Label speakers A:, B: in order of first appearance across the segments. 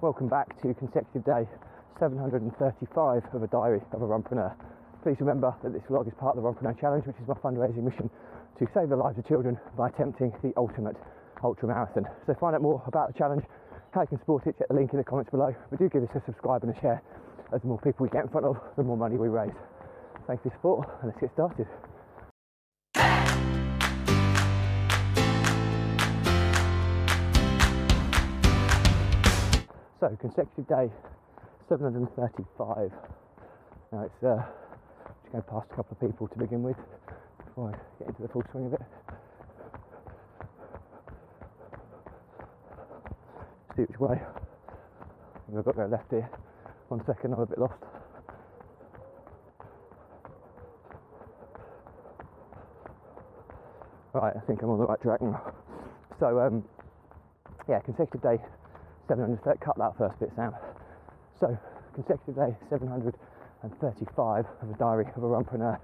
A: Welcome back to consecutive day 735 of a diary of a runpreneur. Please remember that this vlog is part of the Runpreneur Challenge, which is my fundraising mission to save the lives of children by attempting the ultimate ultra marathon. So find out more about the challenge, how you can support it, check the link in the comments below. But do give us a subscribe and a share as the more people we get in front of, the more money we raise. Thanks for your support and let's get started. So consecutive day 735. Now it's uh, just going past a couple of people to begin with before I get into the full swing of it. See which way. I've got to go left here. One second, I'm a bit lost. Right, I think I'm on the right track now. So, um, yeah, consecutive day 700. Cut that first bit, Sam. So, consecutive day 735 of a diary of a runpreneur,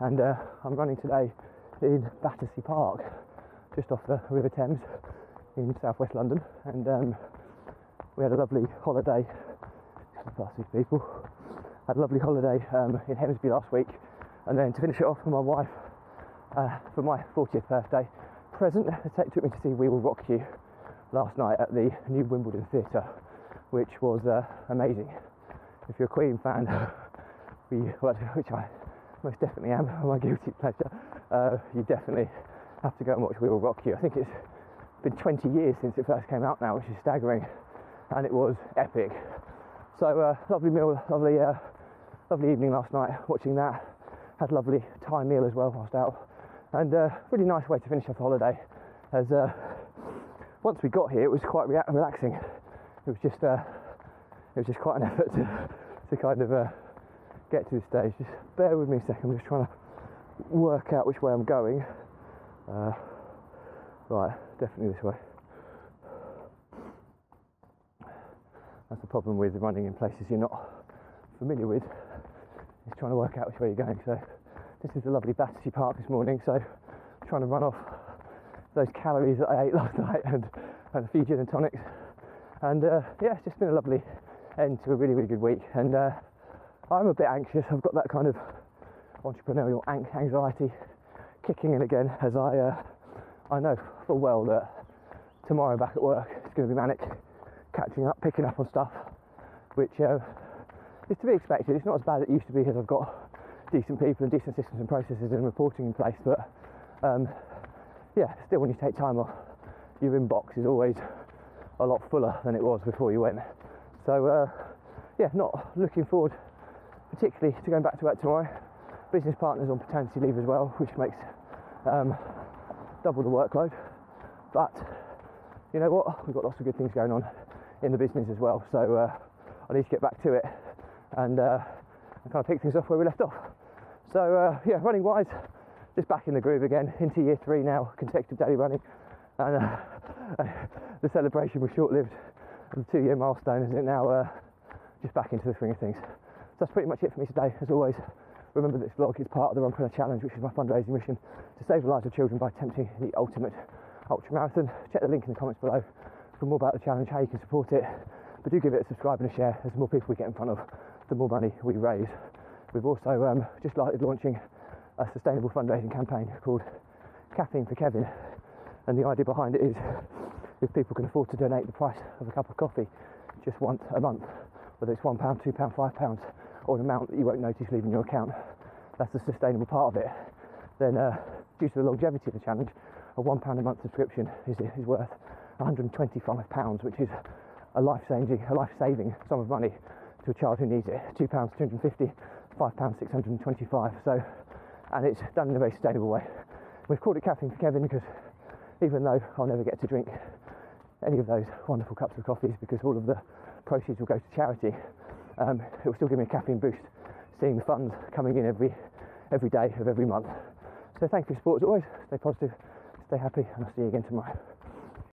A: and uh, I'm running today in Battersea Park, just off the River Thames in southwest London, and um, we had a lovely holiday. Past these people, had a lovely holiday um, in Hemsby last week, and then to finish it off with my wife uh, for my 40th birthday present, took me to see We Will Rock You last night at the new Wimbledon Theatre, which was uh, amazing. If you're a Queen fan, we, which I most definitely am, my guilty pleasure, uh, you definitely have to go and watch We Will Rock You. I think it's been 20 years since it first came out now, which is staggering, and it was epic. So uh, lovely meal, lovely, uh, lovely evening last night watching that. Had a lovely Thai meal as well whilst out, and uh, really nice way to finish off the holiday. As uh, once we got here, it was quite relaxing. It was just uh, it was just quite an effort to, to kind of uh, get to this stage. Just bear with me a second. I'm just trying to work out which way I'm going. Uh, right, definitely this way. That's the problem with running in places you're not familiar with. Is trying to work out which way you're going. So this is the lovely Battersea Park this morning. So trying to run off those calories that I ate last night and, and a few gin and tonics. And uh, yeah, it's just been a lovely end to a really, really good week. And uh, I'm a bit anxious. I've got that kind of entrepreneurial anxiety kicking in again as I uh, I know full well that tomorrow back at work it's going to be manic, catching up, picking up on stuff, which uh, is to be expected. It's not as bad as it used to be because I've got decent people and decent systems and processes and reporting in place, but um, yeah, still when you take time off, your inbox is always a lot fuller than it was before you went. So uh, yeah, not looking forward particularly to going back to work tomorrow. Business partners on paternity leave as well, which makes um, double the workload. But you know what? We've got lots of good things going on in the business as well. So uh, I need to get back to it and, uh, and kind of pick things off where we left off. So uh, yeah, running wise, just back in the groove again into year three now, consecutive daily running, and uh, the celebration was short-lived. The two-year milestone, isn't it? Now, uh, just back into the swing of things. So that's pretty much it for me today. As always, remember this vlog is part of the Runpreneur Challenge, which is my fundraising mission to save the lives of children by attempting the ultimate ultra marathon. Check the link in the comments below for more about the challenge, how you can support it. But do give it a subscribe and a share. As the more people we get in front of, the more money we raise. We've also um, just started launching a sustainable fundraising campaign called Caffeine for Kevin. And the idea behind it is if people can afford to donate the price of a cup of coffee just once a month, whether it's £1, £2, £5, or an amount that you won't notice leaving your account, that's the sustainable part of it. Then, uh, due to the longevity of the challenge, a £1 a month subscription is, is worth £125, which is a life-saving, a life-saving sum of money to a child who needs it. £2, 250 £5, 625 So and it's done in a very sustainable way. We've called it Caffeine for Kevin because even though I'll never get to drink any of those wonderful cups of coffees because all of the proceeds will go to charity, um, it will still give me a caffeine boost seeing the funds coming in every every day of every month. So thank you for support as always. Stay positive, stay happy, and I'll see you again tomorrow.